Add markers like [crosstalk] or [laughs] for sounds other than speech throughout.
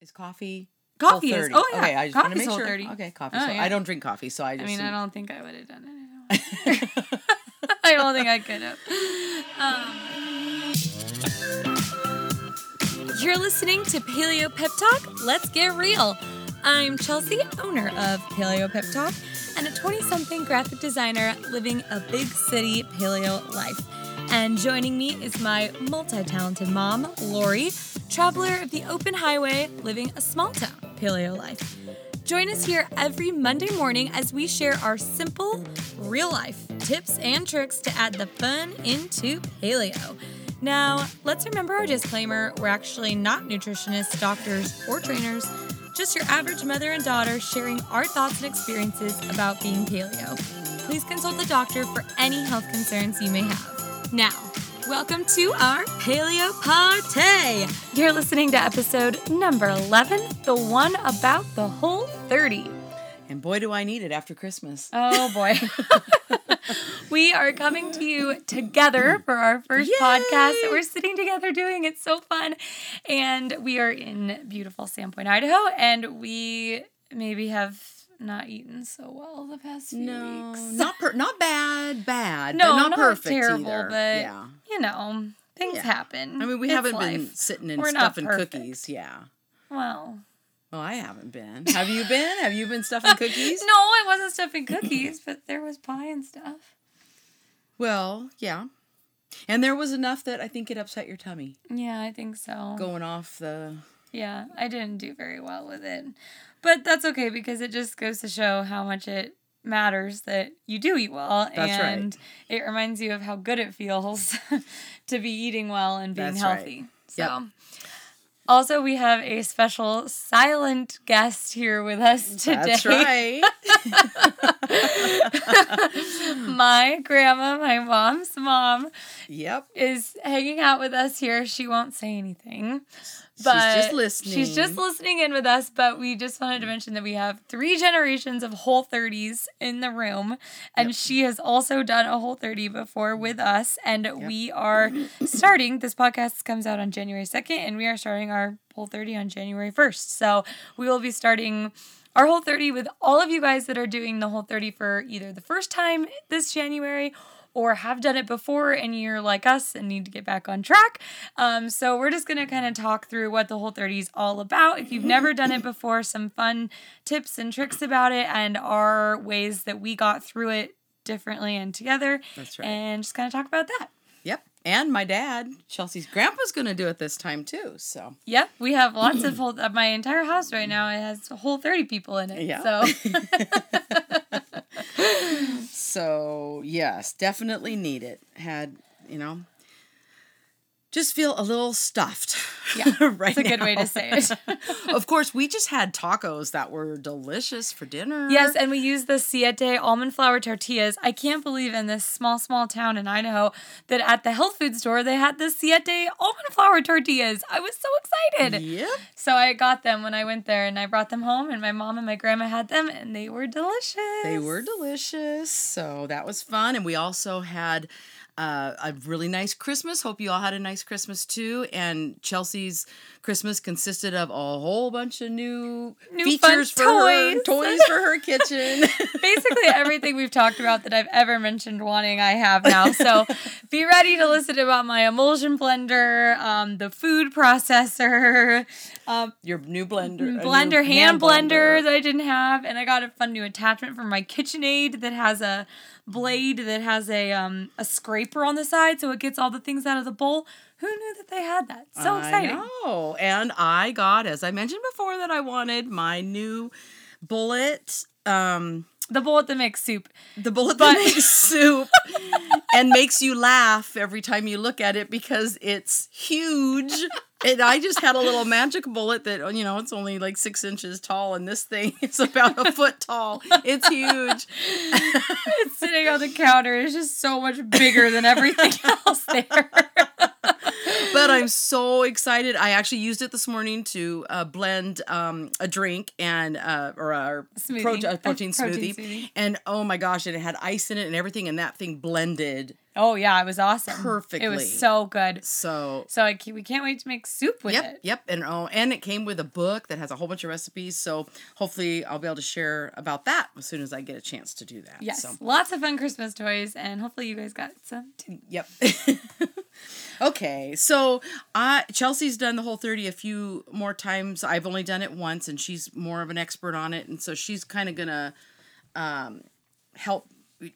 Is coffee? Coffee is. 30? Oh yeah. Okay, I just want to make sure. 30. Okay, coffee. Oh, so yeah. I don't drink coffee, so I just. I mean, I don't think I would have done it. [laughs] I don't think I could have. Um, you're listening to Paleo Pep Talk. Let's get real. I'm Chelsea, owner of Paleo Pep Talk, and a 20 something graphic designer living a big city paleo life. And joining me is my multi talented mom, Lori, traveler of the open highway, living a small town paleo life. Join us here every Monday morning as we share our simple, real life tips and tricks to add the fun into paleo. Now, let's remember our disclaimer we're actually not nutritionists, doctors, or trainers, just your average mother and daughter sharing our thoughts and experiences about being paleo. Please consult the doctor for any health concerns you may have. Now, welcome to our Paleo Party. You're listening to episode number 11, the one about the whole 30. And boy, do I need it after Christmas. Oh boy. [laughs] we are coming to you together for our first Yay! podcast that we're sitting together doing. It's so fun. And we are in beautiful Sandpoint, Idaho, and we maybe have not eaten so well the past few No, weeks. [laughs] not per- not bad, bad. no, but not, not perfect terrible, either. but yeah. you know, things Yeah. happen. I mean, we It's haven't been sitting and We're stuffing cookies. Yeah. Well, Well, I haven't been. Have you been? Have you been stuffing [laughs] cookies? no, I wasn't stuffing cookies, [clears throat] but there was pie and stuff. Well, yeah. And there was enough that I think it upset your tummy Yeah, I think so. going off the. Yeah, I didn't do very well with it. But that's okay because it just goes to show how much it matters that you do eat well That's right. and it reminds you of how good it feels [laughs] to be eating well and being That's right. healthy. So also we have a special silent guest here with us today. That's right. [laughs] [laughs] my grandma, my mom's mom, yep. is hanging out with us here. She won't say anything. but She's just listening. She's just listening in with us, but we just wanted to mention that we have three generations of whole 30s in the room. And Yep. she has also done a whole 30 before with us. And we are starting, this podcast comes out on January 2nd, and we are starting our whole 30 on January 1st. So we will be starting our whole 30 with all of you guys that are doing the whole 30 for either the first time this January or have done it before and you're like us and need to get back on track. Um, so we're just gonna kind of talk through what the whole 30 is all about. If you've never done it before, some fun tips and tricks about it and our ways that we got through it differently and together. That's right. And just kind of talk about that. And my dad, Chelsea's grandpa's going to do it this time too. So Yep, we have lots of whole. My entire house right now it has a whole thirty people in it. Yeah. So [laughs] So, yes, definitely need it. Had, you know, just feel a little stuffed. Yeah, [laughs] right. it's a good way to say it. [laughs] of course, we just had tacos that were delicious for dinner. Yes, and we used the Siete almond flour tortillas. I can't believe in this small, small town in Idaho that at the health food store they had the Siete almond flour tortillas. I was so excited. Yep. So I got them when I went there and I brought them home and my mom and my grandma had them and they were delicious. They were delicious. So that was fun. And we also had uh, a really nice Christmas. Hope you all had a nice Christmas too. And Chelsea's Christmas consisted of a whole bunch of new, New features fun for her, toys. toys for her [laughs] kitchen. [laughs] Basically everything we've talked about that I've ever mentioned wanting I have now. So be ready to listen about my emulsion blender, um, the food processor, um, Your new blender, a new blender hand, blender, that I didn't have, and I got a fun new attachment for my KitchenAid that has a blade that has a um a scraper on the side, so it gets all the things out of the bowl. Who knew that they had that? So exciting! I know. And I got, as I mentioned before, that I wanted my new bullet. Um, The bullet that makes soup. the bullet But- that makes [laughs] soup and makes you laugh every time you look at it because it's huge. And I just had a little magic bullet that you know it's only like six inches tall, and this thing is about a foot tall. It's huge. It's sitting on the counter. It's just so much bigger than everything [laughs] else there. But I'm so excited. I actually used it this morning to uh, blend um, a drink and uh, or a Smoothie. pro- A protein, [laughs] protein smoothie. smoothie. and oh my gosh, and it had ice in it and everything, and that thing blended Oh yeah, it was awesome. Perfectly, it was so good. so. So I can, we can't wait to make soup with Yep, it. yep, and oh, and it came with a book that has a whole bunch of recipes. So hopefully, I'll be able to share about that as soon as I get a chance to do that. Yes, So. lots of fun Christmas toys, and hopefully you guys got some too. Yep. [laughs] okay, so uh, Chelsea's done the whole 30 a few more times. I've only done it once, and she's more of an expert on it. And so she's kind of going to um, help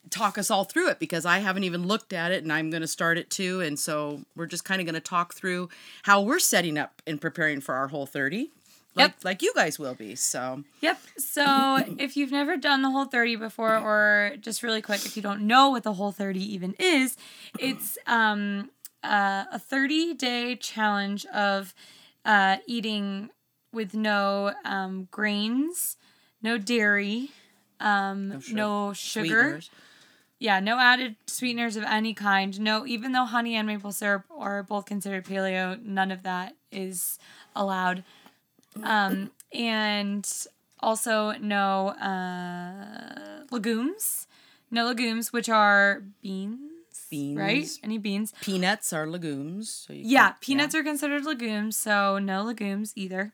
talk us all through it because I haven't even looked at it and I'm going to start it too. And so we're just kind of going to talk through how we're setting up and preparing for our whole 30. Like, Yep. like you guys will be. So, Yep. So [coughs] if you've never done the whole 30 before, or just really quick, if you don't know what the whole 30 even is, it's um, uh, a 30 day challenge of uh, eating with no um, grains, no dairy, um, sugar- no sugar. Yeah, no added sweeteners of any kind. No, even though honey and maple syrup are both considered paleo, none of that is allowed. Um, and also no uh, legumes. No legumes, which are beans. Beans. Right? Any beans. Peanuts are legumes. So you Yeah, can- peanuts are considered legumes, so no legumes either.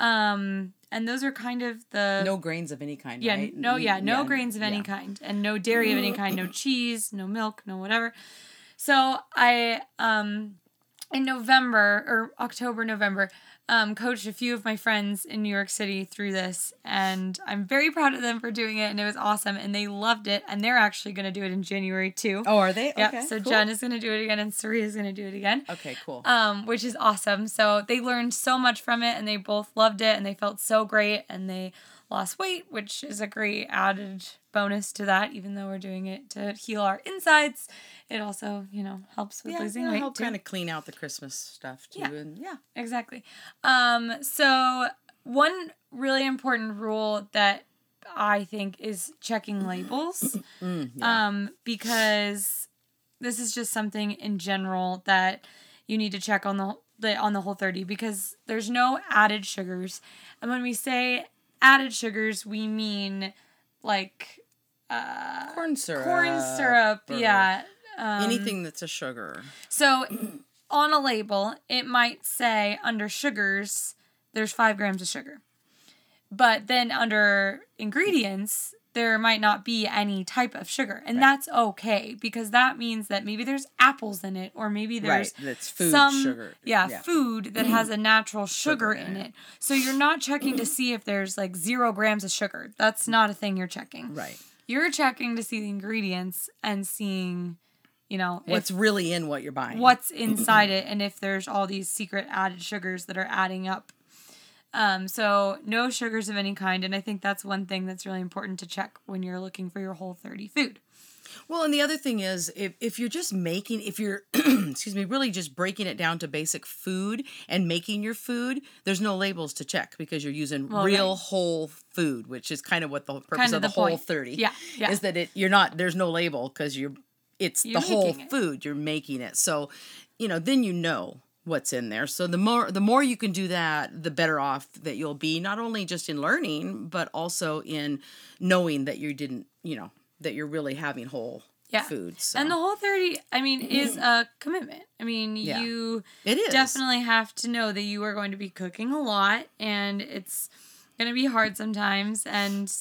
Um, and those are kind of the No grains of any kind. yeah, right? no, yeah, no Yeah, grains of any yeah. kind, and no dairy of any kind, no [clears throat] cheese, no milk, no whatever. So I, um, in November or October, November, um, coached a few of my friends in New York City through this, and I'm very proud of them for doing it, and it was awesome, and they loved it, and they're actually going to do it in January too. Oh, are they? Yeah. Okay. so cool. Jen is going to do it again, and Saria is going to do it again Okay, cool. um, which is awesome. So they learned so much from it, and they both loved it, and they felt so great, and they lost weight, which is a great added bonus to that. Even though we're doing it to heal our insides, it also you know helps with yeah, losing yeah, weight help kind of clean out the Christmas stuff too, Yeah. and yeah. Exactly. Um, so one really important rule that I think is checking labels. Mm, yeah. um, because this is just something in general that you need to check on the, the on the whole 30 because there's no added sugars and when we say added sugars we mean like uh, corn syrup. corn syrup yeah um, anything that's a sugar. so on a label it might say under sugars there's five grams of sugar but then under ingredients there might not be any type of sugar and that's okay because that means that maybe there's apples in it or maybe there's right, that's food some sugar. Yeah, food that has a natural sugar, Sugar in it. So you're not checking to see if there's like zero grams of sugar. That's not a thing you're checking. Right. You're checking to see the ingredients and seeing, you know, What's really in what you're buying? what's inside it and if there's all these secret added sugars that are adding up. Um, so no sugars of any kind, and I think that's one thing that's really important to check when you're looking for your whole 30 food. Well, and the other thing is, if, if you're just making, if you're, [clears throat] excuse me, really just breaking it down to basic food and making your food, there's no labels to check because you're using Well, real right. whole food, which is kind of what the purpose Kind of of the, the whole point. 30 Yeah, yeah. is that it you're not there's no label because you're it's You're the whole it. food you're making it so you know then you know what's in there so the more the more you can do that the better off that you'll be not only just in learning but also in knowing that you didn't you know that you're really having whole Yeah. food so And the whole 30, I mean, is a commitment. I mean, Yeah. you it is definitely have to know that you are going to be cooking a lot and it's going to be hard sometimes and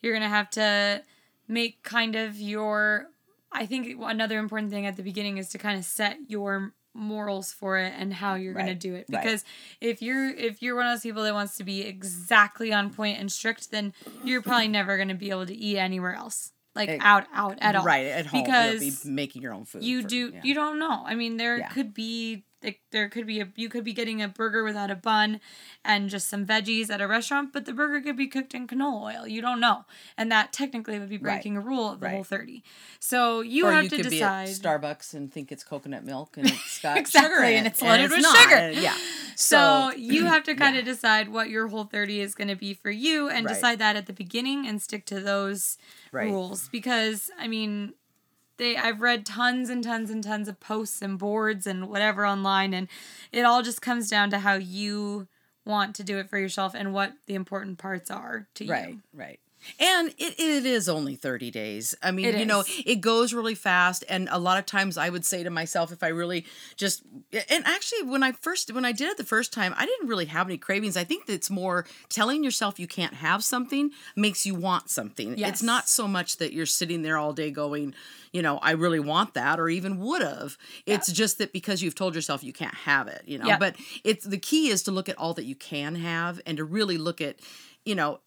you're going to have to make kind of your I think another important thing at the beginning is to kind of set your morals for it and how you're going to do it right. because if you're if you're one of those people that wants to be exactly on point and strict then you're probably never going to be able to eat anywhere else like Ex- out out at all right at home because be making your own food you for- do yeah. you don't know i mean there Yeah. could be like, there could be a you could be getting a burger without a bun and just some veggies at a restaurant but the burger could be cooked in canola oil you don't know and that technically would be Right. breaking a rule of the whole 30 so you or have you to could decide Starbucks and think it's coconut milk and [laughs] it's got Exactly, sugar in and it, it's loaded with not. sugar. And- Yeah. [laughs] so you [clears throat] have to kind yeah. of decide what your whole 30 is going to be for you and Right. decide that at the beginning and stick to those Right. rules because i mean they I've read tons and tons and tons of posts and boards and whatever online and it all just comes down to how you want to do it for yourself and what the important parts are to you. Right, you. right. And it, it is only 30 days. I mean, It you know, it goes really fast. And a lot of times I would say to myself, if I really just, and actually, when I first, when I did it the first time, I didn't really have any cravings. I think it's more telling yourself you can't have something makes you want something. Yes. It's not so much that you're sitting there all day going, you know, I really want that or even would have. It's just that because you've told yourself you can't have it, you know. Yeah. But it's the key is to look at all that you can have and to really look at, you know,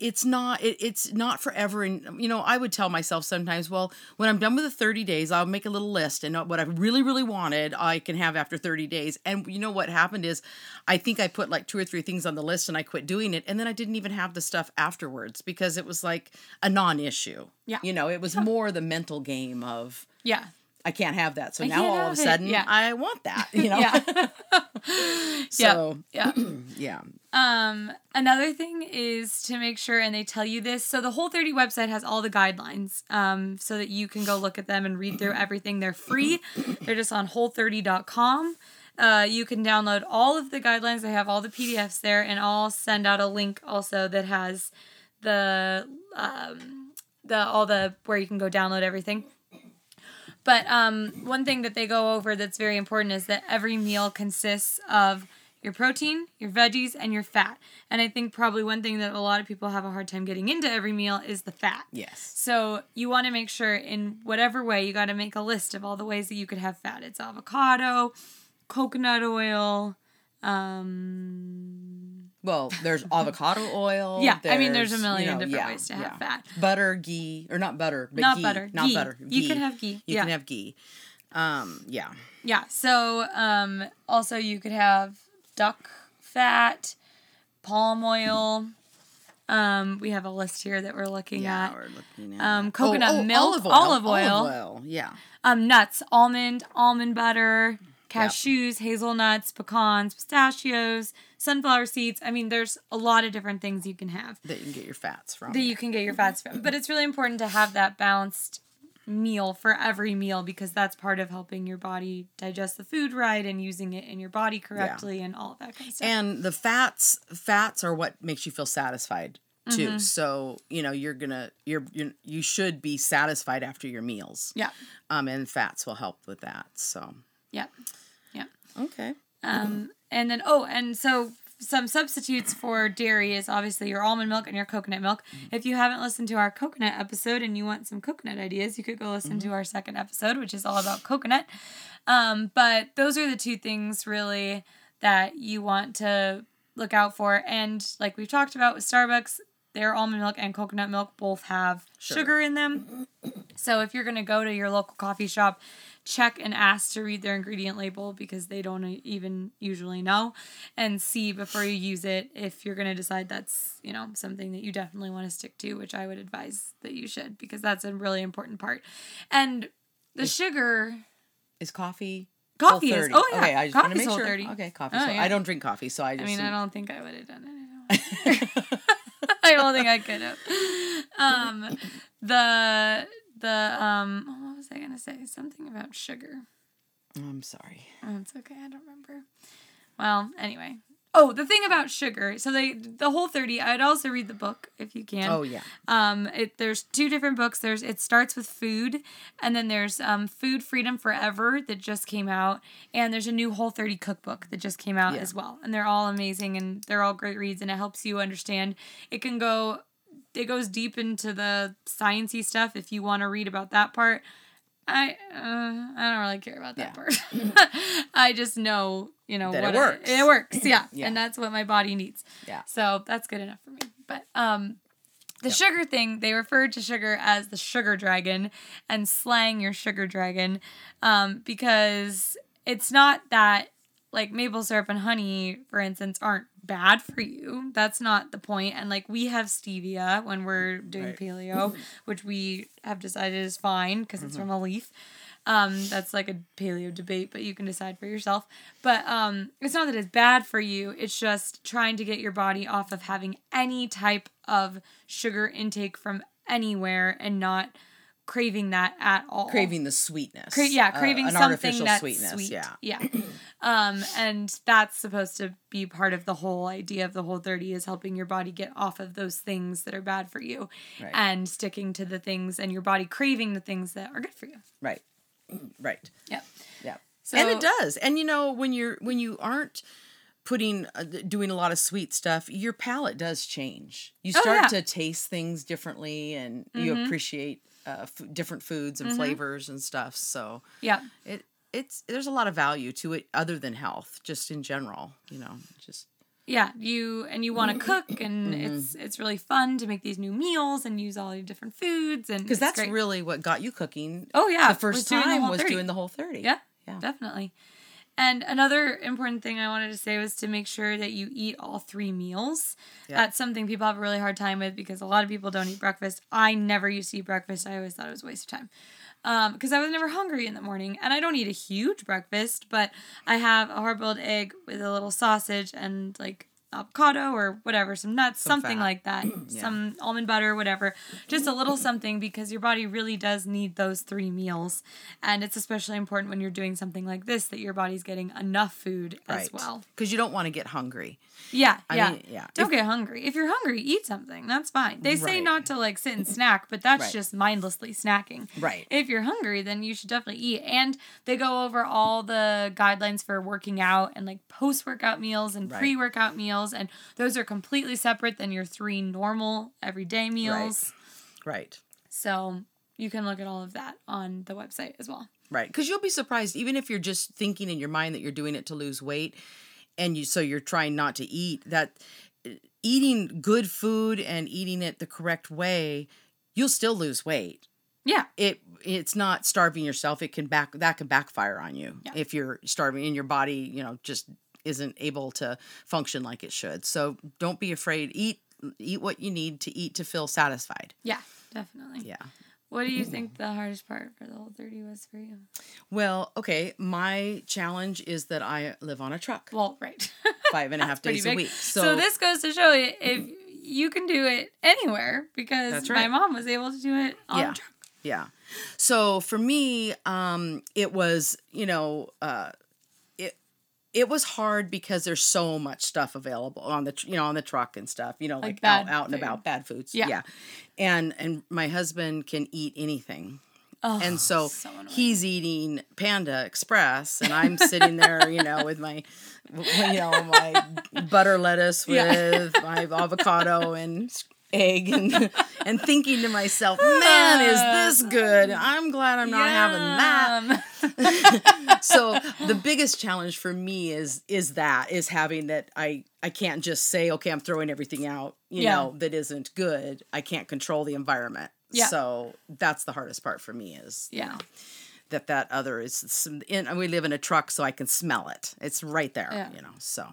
it's not it, it's not forever and you know i would tell myself sometimes well when i'm done with the 30 days i'll make a little list and what i really really wanted i can have after 30 days and you know what happened is i think i put like two or three things on the list and i quit doing it and then i didn't even have the stuff afterwards because it was like a non-issue Yeah. you know it was more the mental game of Yeah. i can't have that so I now all of a it. sudden Yeah. i want that [laughs] you know Yeah. [laughs] [laughs] so yeah. [clears throat] yeah Um, another thing is to make sure, and they tell you this. So the Whole 30 website has all the guidelines, um, so that you can go look at them and read through [clears throat] everything. They're free. They're just on whole30.com. Uh, you can download all of the guidelines. They have all the PDFs there, and I'll send out a link also that has the um, the all the where you can go download everything. But um, one thing that they go over that's very important is that every meal consists of your protein, your veggies, and your fat. And I think probably one thing that a lot of people have a hard time getting into every meal is the fat. yes So you want to make sure in whatever way you got to make a list of all the ways that you could have fat. It's avocado, coconut oil, um, Well, there's [laughs] avocado oil. Yeah, I mean, there's a million you know, different yeah, ways to have yeah. fat. Butter, ghee, or not butter, but Not ghee, butter, not ghee. butter. You can have ghee, You yeah. can have ghee. Um, yeah. Yeah. So um, also you could have duck fat, palm oil. Um, we have a list here that we're looking Yeah, at. we're looking at Um, coconut milk, olive oil, olive oil. olive oil. Yeah, Um, nuts, almond, almond butter, cashews, hazelnuts, pecans, pistachios, sunflower seeds. I mean, there's a lot of different things you can have that you can get your fats from. that you can get your fats from. But it's really important to have that balanced meal for every meal because that's part of helping your body digest the food right and using it in your body correctly and all of that kind of stuff. and the fats, fats are what makes you feel satisfied too. Mm-hmm. So you know you're gonna you're, you're you should be satisfied after your meals. yeah. Um, and fats will help with that. So Yeah. Yeah. okay. Um, and then oh, and so some substitutes for dairy is obviously your almond milk and your coconut milk. If you haven't listened to our coconut episode and you want some coconut ideas, you could go listen to our second episode, which is all about coconut. Um, but those are the two things really that you want to look out for. And like we've talked about with Starbucks, their almond milk and coconut milk both have Sugar. sugar in them. So if you're going to go to your local coffee shop, check and ask to read their ingredient label because they don't even usually know and see before you use it if you're going to decide that's, you know, something that you definitely want to stick to, which I would advise that you should because that's a really important part. And the sugar Is coffee? Coffee is- 30? oh, yeah, Okay, I just want to make sure. 30. Okay, coffee. Oh, so yeah. I don't drink coffee, so I just. I mean, I don't think I would have done it. [laughs] [laughs] I don't think I could have. Um, the the um, what was I gonna say? Something about sugar. I'm sorry. Oh, it's okay. I don't remember. Well, anyway. Oh, the thing about sugar. So they the whole 30, I'd also read the book if you can. Oh yeah. Um it there's two different books. There's it starts with food and then there's um Food Freedom Forever that just came out and there's a new Whole 30 cookbook that just came out Yeah. as well. And they're all amazing and they're all great reads and it helps you understand. It can go it goes deep into the sciency stuff if you want to read about that part. I uh, I don't really care about that part. [laughs] I just know, you know, That it what works. It, works, yeah. Yeah. And that's what my body needs. Yeah. So that's good enough for me. But um the sugar thing, they referred to sugar as the sugar dragon and slang your sugar dragon um, because it's not that like maple syrup and honey, for instance, aren't bad for you. That's not the point. And like we have stevia when we're doing Right. paleo, which we have decided is fine because it's Mm-hmm. from a leaf. Um, that's like a paleo debate, but you can decide for yourself. But um, it's not that it's bad for you. It's just trying to get your body off of having any type of sugar intake from anywhere and not craving that at all. Craving the sweetness. Cra- yeah, uh, craving an something artificial that's sweetness. sweet. Yeah. yeah. um, and that's supposed to be part of the whole idea of the whole 30 is helping your body get off of those things that are bad for you Right. and sticking to the things and your body craving the things that are good for you. Right. [clears throat] Right. Yep. Yeah. So and it does. And you know, when you're when you aren't putting uh, doing a lot of sweet stuff, your palate does change. You Oh, start yeah. to taste things differently, and you Mhm. appreciate uh, f- different foods and Mhm. flavors and stuff. So Yeah. it it's there's a lot of value to it other than health, just in general. You know, just Yeah, you and you want to cook and Mm-hmm. it's it's really fun to make these new meals and use all your different foods and because that's great. really what got you cooking. Oh yeah, the first was doing the time was 30. doing the whole thirty. Yeah, Yeah. definitely. And another important thing I wanted to say was to make sure that you eat all three meals. Yeah. That's something people have a really hard time with because a lot of people don't eat breakfast. I never used to eat breakfast. I always thought it was a waste of time. Um, because I was never hungry in the morning, and I don't eat a huge breakfast, but I have a hard-boiled egg with a little sausage and like avocado or whatever, some nuts, Some something fat. like that, [clears throat] Yeah. some almond butter, whatever, just a little something because your body really does need those three meals, and it's especially important when you're doing something like this that your body's getting enough food as well. Because you don't want to get hungry. Yeah, I yeah. mean, yeah. Don't If- get hungry. If you're hungry, eat something. That's fine. They say Right. not to like sit and snack, but that's Right. just mindlessly snacking. Right. If you're hungry, then you should definitely eat. And they go over all the guidelines for working out and like post workout meals and Right. pre workout meals. And those are completely separate than your three normal everyday meals. Right. So you can look at all of that on the website as well. Right. Because you'll be surprised, even if you're just thinking in your mind that you're doing it to lose weight, and you so you're trying not to eat that uh, eating good food and eating it the correct way, you'll still lose weight. Yeah. It it's not starving yourself. It can back that can backfire on you Yeah. if you're starving and your body, you know, just isn't able to function like it should. So don't be afraid. Eat eat what you need to eat to feel satisfied. Yeah, definitely. Yeah. What do you think the hardest part for the whole 30 was for you? Well, okay. My challenge is that I live on a truck Well, right. [laughs] five and a half days a week. So, So, this goes to show you if you can do it anywhere because That's my mom was able to do it on Yeah. a truck. yeah. So for me, um, it was you know, uh, it was hard because there's so much stuff available on the you know on the truck and stuff. You know, Like like, out out and about bad foods. Yeah. yeah. And and my husband can eat anything. Oh, and so, so he's eating Panda Express, and I'm sitting there, you know, with my, you know, my butter lettuce [laughs] with Yeah. my avocado and egg, and [laughs] and thinking to myself, man, is ah. this good? I'm glad I'm not having that. [laughs] So the biggest challenge for me is is that is having that I I can't just say okay I'm throwing everything out you Yeah. know that isn't good. I can't control the environment. Yeah. So that's the hardest part for me is you Yeah. know, that that other is some, in, and we live in a truck so I can smell it. It's right there, Yeah. you know. So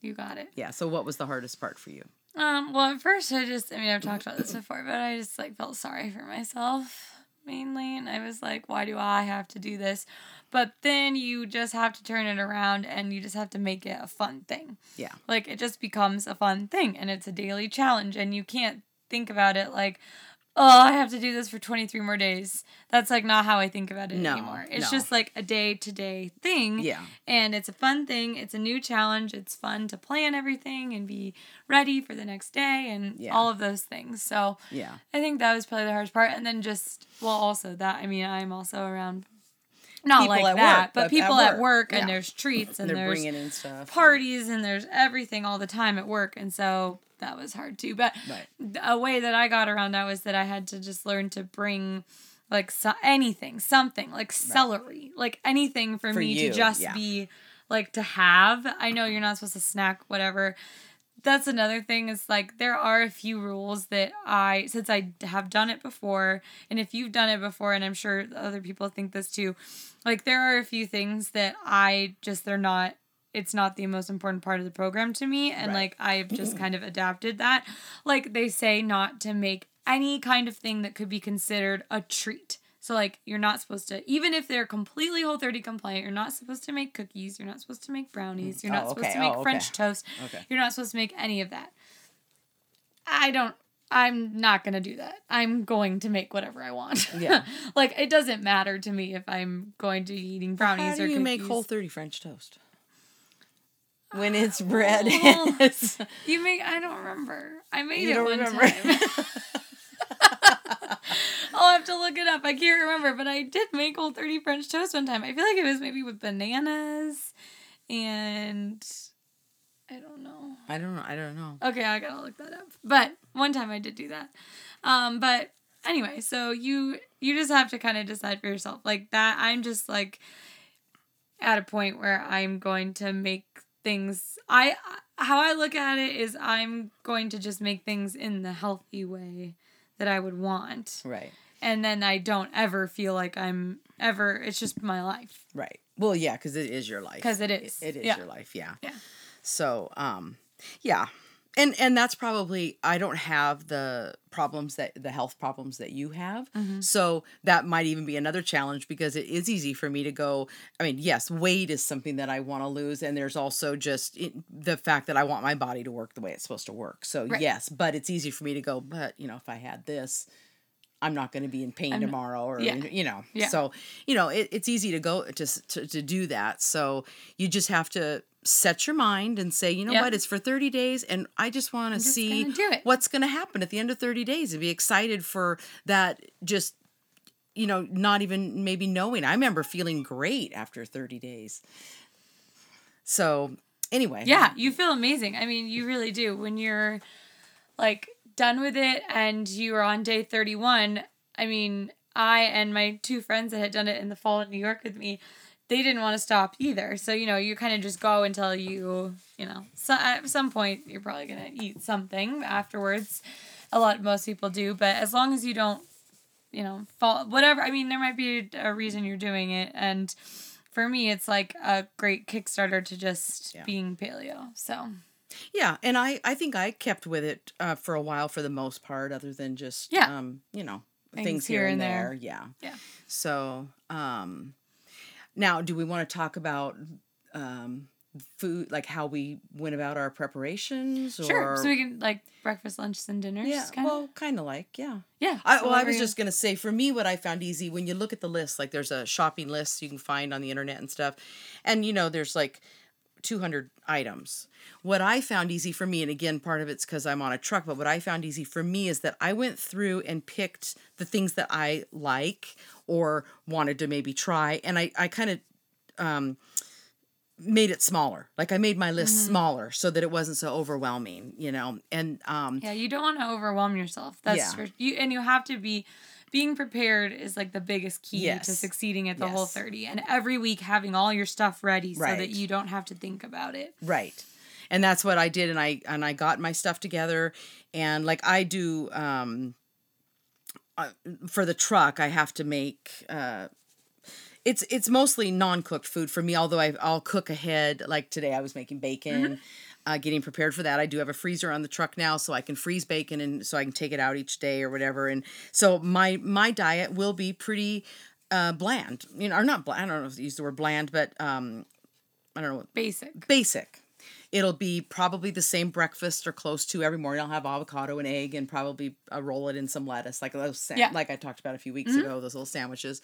you got it. yeah. So what was the hardest part for you? Um, well, at first, I just, I mean, I've talked about this before, but I just like felt sorry for myself mainly. And I was like, why do I have to do this? But then you just have to turn it around and you just have to make it a fun thing. Yeah. Like it just becomes a fun thing and it's a daily challenge and you can't think about it like, oh, I have to do this for 23 more days. That's like not how I think about it No, anymore. It's no. just like a day to day thing. Yeah. And it's a fun thing. It's a new challenge. It's fun to plan everything and be ready for the next day and Yeah. all of those things. So Yeah. I think that was probably the hardest part. And then just, well, also that, I mean, I'm also around, not People like at that, work, but but people at at work, work, and yeah. there's treats and They're there's bringing in stuff. parties and there's everything all the time at work. And so that was hard too. But Right. a way that I got around that was that I had to just learn to bring like so- anything, something like celery, like anything for, For me you, to just yeah. be like to have. I know you're not supposed to snack, whatever. That's another thing is like there are a few rules that I, since I have done it before, and if you've done it before, and I'm sure other people think this too, like there are a few things that I just, they're not it's not the most important part of the program to me and Right. like I've just mm-hmm. kind of adapted that. Like they say not to make any kind of thing that could be considered a treat. So like you're not supposed to even if they're completely whole 30 compliant, you're not supposed to make cookies, you're not supposed to make brownies, you're not Oh, supposed okay. to make Oh, okay. French toast. Okay. You're not supposed to make any of that. I don't I'm not gonna do that. I'm going to make whatever I want. Yeah. [laughs] like it doesn't matter to me if I'm going to be eating brownies How do or you make whole 30 French toast? When it's uh, bread. [laughs] Oh. it's- You make I don't remember. I made you it one remember. time. [laughs] Have to look it up. I can't remember, but I did make whole 30 French toast one time. I feel like it was maybe with bananas and I don't know. I don't know. I don't know. Okay, I gotta look that up. But one time I did do that. Um, but anyway, so you you just have to kind of decide for yourself. Like that, I'm just like at a point where I'm going to make things. I how I look at it is I'm going to just make things in the healthy way that I would want, Right. And then I don't ever feel like I'm ever. It's just my life Right. Well, yeah, because it is your life. because it is. It is Yeah. your life. Yeah. Yeah. So, um, yeah. And and that's probably I don't have the problems that the health problems that you have. Mm-hmm. So that might even be another challenge because it is easy for me to go. I mean, yes, weight is something that I want to lose, and there's also just it, the fact that I want my body to work the way it's supposed to work. So Right. yes, but it's easy for me to go. But you know, if I had this, I'm not going to be in pain I'm tomorrow, or yeah. you know. Yeah. So you know, it, it's easy to go to, to to do that. So you just have to set your mind and say, you know Yep. what, it's for 30 days, and I just want to see gonna what's going to happen at the end of 30 days, and be excited for that. Just you know, not even maybe knowing. I remember feeling great after 30 days. So anyway, Yeah, you feel amazing. I mean, you really do. When you're like done with it and you were on day 31, I mean, I and my two friends that had done it in the fall in New York with me, they didn't want to stop either. So, you know, you kind of just go until you, you know, so at some point you're probably going to eat something afterwards. A lot most people do, but as long as you don't, you know, fall whatever, I mean, there might be a reason you're doing it and for me it's like a great kickstarter to just Yeah. being paleo. So, Yeah, and I I think I kept with it uh, for a while for the most part, other than just Yeah. um you know Things things, here here, and there. there. Yeah. Yeah. So um, now do we want to talk about um food like how we went about our preparations? Or, Sure. So we can like breakfast, lunches and dinners. yeah, kinda? well, kind of like yeah. yeah. I, so well, I was just gonna say, for me, what I found easy when you look at the list, like there's a shopping list you can find on the internet and stuff, and you know there's like 200 items. What I found easy for me, and again, part of it's because I'm on a truck, but what I found easy for me is that I went through and picked the things that I like or wanted to maybe try, and I I kind of um made it smaller like i made my list Mm-hmm. smaller so that it wasn't so overwhelming you know and um Yeah, you don't want to overwhelm yourself. That's Yeah. for you, and you have to be. Being prepared is like the biggest key to succeeding at the whole 30. And every week having all your stuff ready so that you don't have to think about it. Right. And that's what I did and I and I got my stuff together and like I do um uh, for the truck I have to make uh it's it's mostly non-cooked food for me although I I'll cook ahead like today I was making bacon uh, getting prepared for that. I do have a freezer on the truck now, so I can freeze bacon and so I can take it out each day or whatever. And so my my diet will be pretty uh, bland, you know, or not bland. I don't know if I use the word bland, but um, I don't know Basic. basic. It'll be probably the same breakfast or close to every morning. I'll have avocado and egg and probably uh, roll it in some lettuce, like those, sa- Yeah. like I talked about a few weeks ago, those little sandwiches,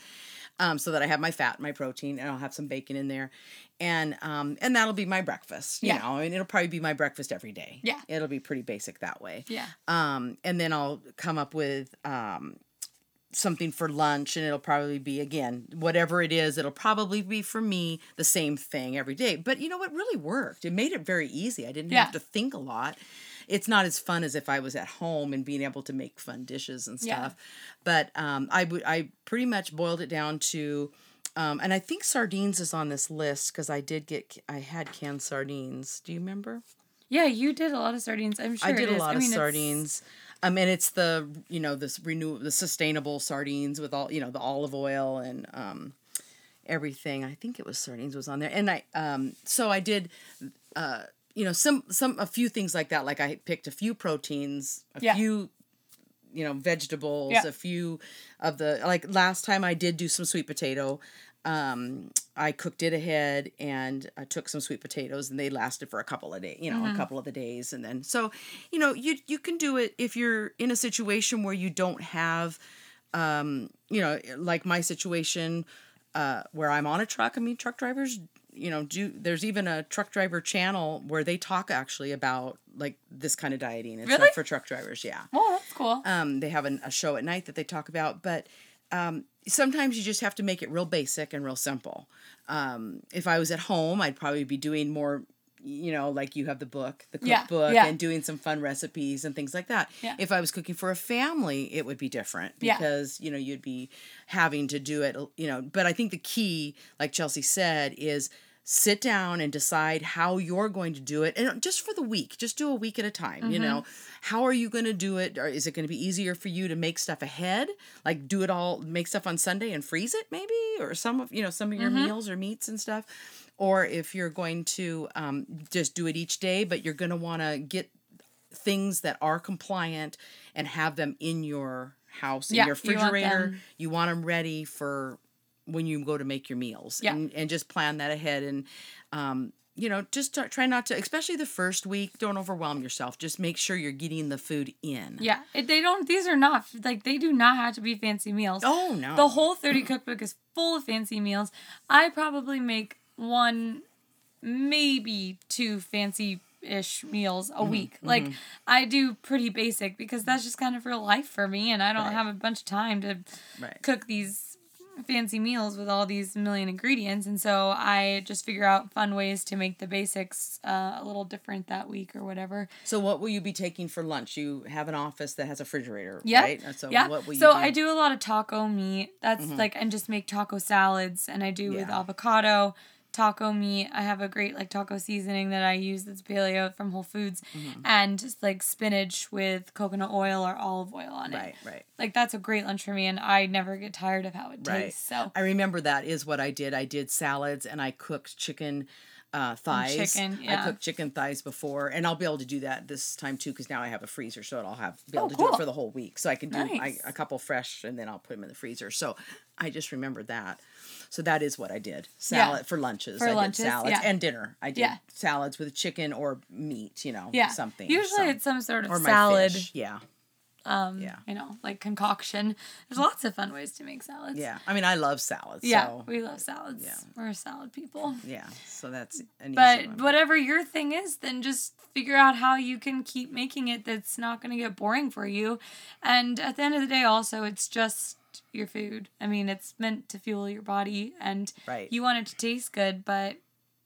um, so that I have my fat, and my protein, and I'll have some bacon in there, and um, and that'll be my breakfast. You Yeah. know, and it'll probably be my breakfast every day. Yeah. it'll be pretty basic that way. Yeah. Um, and then I'll come up with um, something for lunch, and it'll probably be again whatever it is. It'll probably be for me the same thing every day. But you know what really worked? It made it very easy. I didn't Yeah. have to think a lot. It's not as fun as if I was at home and being able to make fun dishes and Yeah. stuff. But um, I would I pretty much boiled it down to. Um, and I think sardines is on this list because I did get I had canned sardines. Do you remember? Yeah, you did a lot of sardines. I'm sure I did a lot I of mean, it's- sardines. Um, and it's the you know this renew the sustainable sardines with all you know the olive oil and um, everything. I think it was sardines was on there, and I um so I did uh you know some some a few things like that. Like I picked a few proteins, a Yeah. few you know vegetables, Yeah. a few of the like last time I did do some sweet potato. Um, I cooked it ahead and I took some sweet potatoes and they lasted for a couple of days, you know, a couple of the days. And then, so, you know, you, you can do it if you're in a situation where you don't have, um, you know, like my situation, uh, where I'm on a truck. I mean, truck drivers, you know, do, there's even a truck driver channel where they talk actually about like this kind of dieting and Really? stuff for truck drivers. Yeah. Well, that's cool. Um, they have an, a show at night that they talk about, but um, sometimes you just have to make it real basic and real simple. Um, if I was at home, I'd probably be doing more, you know, like you have the book, the cookbook, yeah. and doing some fun recipes and things like that. Yeah. If I was cooking for a family, it would be different Yeah. because, you know, you'd be having to do it, you know. But I think the key, like Chelsea said, is sit down and decide how you're going to do it and just for the week just do a week at a time you Mm-hmm. know how are you going to do it? Or is it going to be easier for you to make stuff ahead? Like do it all make stuff on sunday and freeze it maybe? Or some of you know some of your Mm-hmm. meals or meats and stuff? Or if you're going to um, just do it each day but you're going to want to get things that are compliant and have them in your house in Yeah, your you want refrigerator. you want them ready for when you go to make your meals Yeah. and, and just plan that ahead and um, you know just try- try not to especially the first week don't overwhelm yourself just make sure you're getting the food in yeah, it, they don't. These are not like they do not have to be fancy meals. oh no The whole 30 cookbook is full of fancy meals. I probably make one, maybe two fancy ish meals Mm-hmm, a week. Like I do pretty basic because that's just kind of real life for me and I don't Right. have a bunch of time to right cook these fancy meals with all these million ingredients and so I just figure out fun ways to make the basics uh, a little different that week or whatever. so what will you be taking for lunch you have an office that has a refrigerator Yeah. right so yeah. what will you so do? Mm-hmm. I do a lot of taco meat. That's like and just make taco salads and I do with avocado, taco meat. I have a great like taco seasoning that I use that's paleo from Whole Foods Mm-hmm. and just like spinach with coconut oil or olive oil on it. right right Like that's a great lunch for me and I never get tired of how it Right. tastes. So I remember that is what I did. I did salads and I cooked chicken uh, thighs. chicken, yeah. I cooked chicken thighs before, and I'll be able to do that this time too because now I have a freezer, so I'll have be able Oh, to do it for the whole week. So I can do Nice. I, a couple fresh, and then I'll put them in the freezer. So I just remembered that. So that is what I did. Salad for lunches. For I lunches, did salads yeah. and dinner. I did Yeah. salads with chicken or meat. You know, yeah. something. Usually so- it's some sort of salad. Yeah, Um Yeah. you know, like concoction. There's lots of fun ways to make salads. yeah. I mean, I love salads. Yeah, So, we love salads. Yeah. We're salad people. yeah. So that's an easy But whatever your thing is, then just figure out how you can keep making it that's not going to get boring for you. And at the end of the day, also, it's just your food. I mean, it's meant to fuel your body and Right. you want it to taste good, but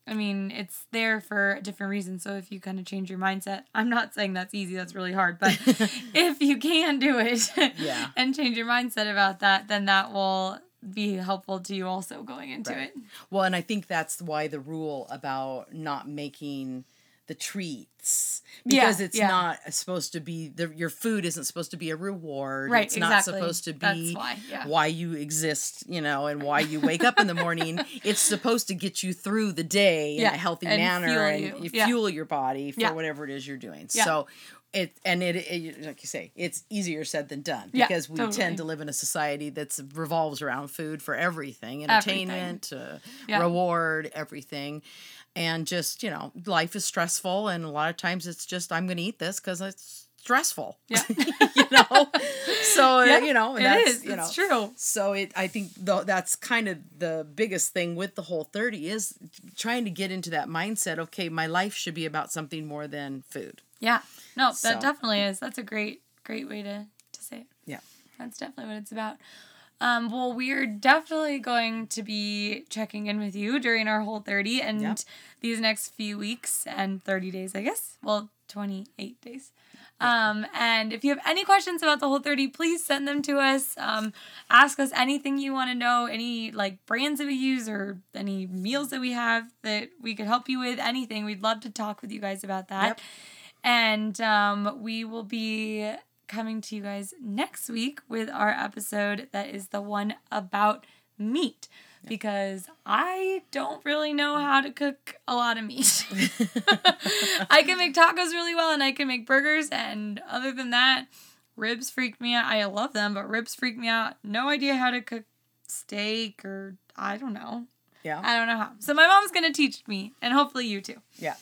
I mean, it's there for a different reason. So if you kind of change your mindset, [laughs] I'm not saying that's easy, that's really hard, but [laughs] if you can do it Yeah. [laughs] and change your mindset about that, then that will be helpful to you also going into Right. it. Well, and I think that's why the rule about not making the treats because Yeah, it's yeah. not supposed to be the your food isn't supposed to be a reward. Right, It's not supposed to be why, yeah. why you exist, you know, and why you wake up in the morning. [laughs] It's supposed to get you through the day in a healthy and manner fuel and you. fuel your body for whatever it is you're doing. So it and it, it like you say it's easier said than done because we totally. tend to live in a society that revolves around food for everything Everything. entertainment uh, Yeah. reward everything and just you know life is stressful and a lot of times it's just i'm gonna eat this because it's stressful Yeah. [laughs] you know so [laughs] Yeah, you know it that's is. you know It's true. so it i think though that's kind of the biggest thing with the whole 30 is trying to get into that mindset okay my life should be about something more than food Yeah. No, that definitely is. That's a great, great way to, to say it. yeah That's definitely what it's about. Um, well, we're definitely going to be checking in with you during our whole 30 and Yep. these next few weeks and 30 days, I guess. Well, 28 days. Um, and if you have any questions about the whole 30, please send them to us. Um, ask us anything you want to know, any like brands that we use or any meals that we have that we could help you with, anything. We'd love to talk with you guys about that. Yep. And um, we will be coming to you guys next week with our episode that is the one about meat because I don't really know how to cook a lot of meat. [laughs] I can make tacos really well and I can make burgers and other than that, ribs freak me out. I love them, but ribs freak me out. No idea how to cook steak or I don't know. Yeah. I don't know how. So my mom's gonna teach me, and hopefully you too. Yeah.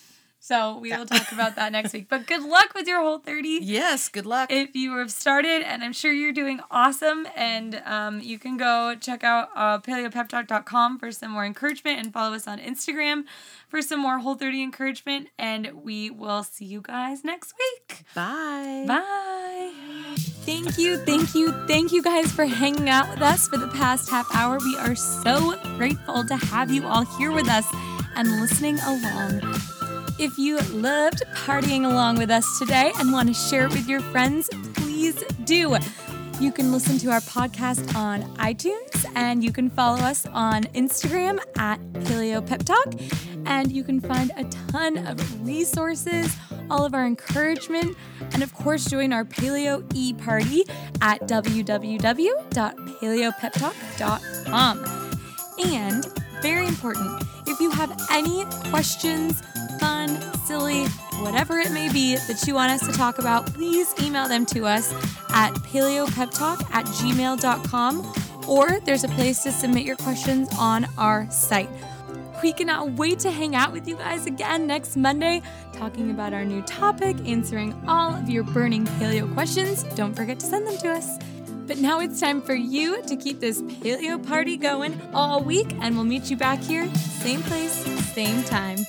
So we will talk about that next week. But good luck with your whole 30. Yes. Good luck. If you have started, and I'm sure you're doing awesome, and um, you can go check out uh, paleopeptalk.com for some more encouragement and follow us on Instagram for some more Whole 30 encouragement. And we will see you guys next week. Bye. Bye. Thank you, thank you, thank you guys for hanging out with us for the past half hour. We are so grateful to have you all here with us and listening along. If you loved partying along with us today and want to share it with your friends, please do. You can listen to our podcast on iTunes and you can follow us on Instagram at Paleo Pep Talk. And you can find a ton of resources, all of our encouragement, and of course, join our Paleo e party at www.paleopeptalk.com. And very important, if you have any questions, fun, silly, whatever it may be that you want us to talk about, please email them to us at paleopeptalk at gmail.com or there's a place to submit your questions on our site. We cannot wait to hang out with you guys again next Monday, talking about our new topic, answering all of your burning paleo questions. Don't forget to send them to us. But now it's time for you to keep this paleo party going all week, and we'll meet you back here, same place, same time.